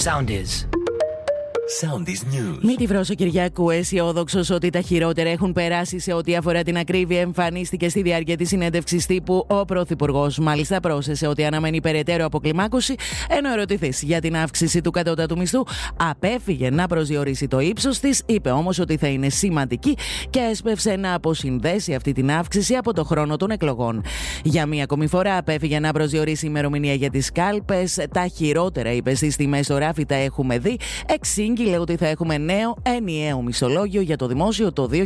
Sound is. Sound is news. Μη τη βρώσω Κυριακού, αισιόδοξο ότι τα χειρότερα έχουν περάσει σε ό,τι αφορά την ακρίβεια, εμφανίστηκε στη διάρκεια της συνέντευξης τύπου ο Πρωθυπουργός. Μάλιστα, πρόσθεσε ότι αναμένει περαιτέρω αποκλιμάκωση, ενώ ερωτηθείς για την αύξηση του κατώτατου μισθού, απέφυγε να προσδιορίσει το ύψος της, είπε όμως ότι θα είναι σημαντική και έσπευσε να αποσυνδέσει αυτή την αύξηση από το χρόνο των εκλογών. Για μία ακόμη φορά, απέφυγε να προσδιορίσει ημερομηνία για τις κάλπες. Τα χειρότερα, είπε στις τιμές στο ράφι, τα έχουμε δει. Εξήγηλε ότι θα έχουμε νέο ενιαίο μισολόγιο για το δημόσιο το 2024.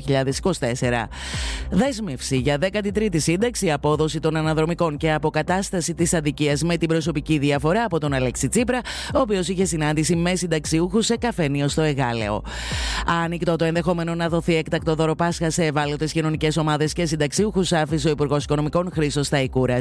Δέσμευση για 13η σύνταξη, απόδοση των αναδρομικών και αποκατάσταση της αδικίας με την προσωπική διαφορά από τον Αλέξη Τσίπρα, ο οποίος είχε συνάντηση με συνταξιούχους σε καφενείο στο Εγάλεο. Ανοιχτό το ενδεχόμενο να δοθεί έκτακτο δώρο Πάσχα σε ευάλωτες κοινωνικές ομάδες και συνταξιούχους, άφησε ο Υπουργός Οικονομικών Χρήσο Ταϊκούρα.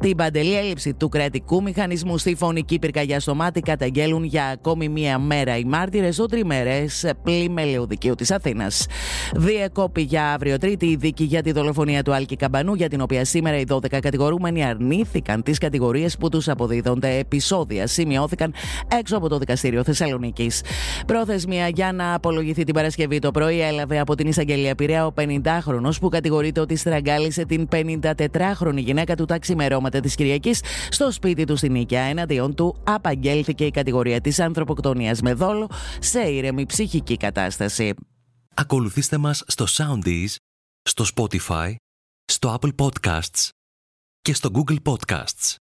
Την παντελή έλλειψη του κρατικού μηχανισμού στη φωνική πυρκαγιά στο μάτι καταγγέλουν για ακόμη μία μέρα οι μάρτυρε ο τριμερέ πλημελαίου δικαίου της Αθήνας. Διεκόπη για αύριο Τρίτη η δίκη για τη δολοφονία του Άλκη Καμπανού, για την οποία σήμερα οι 12 κατηγορούμενοι αρνήθηκαν τις κατηγορίες που τους αποδίδονται. Επισόδια σημειώθηκαν έξω από το δικαστήριο Θεσσαλονίκης. Πρόθεσμια για να απολογηθεί την Παρασκευή το πρωί έλαβε από την εισαγγελία Πειραιά ο 50χρονο που κατηγορείται ότι στραγγάλισε την 54χρονη γυναίκα του τα ξημερώματα της Κυριακής στο σπίτι του στην Νίκαια. Εναντίον του απαγγέλθηκε η κατηγορία της ανθρωποκτονίας με δόλο σε ήρεμη ψυχική κατάσταση. Ακολουθήστε μας στο Soundees, στο Spotify, στο Apple Podcasts και στο Google Podcasts.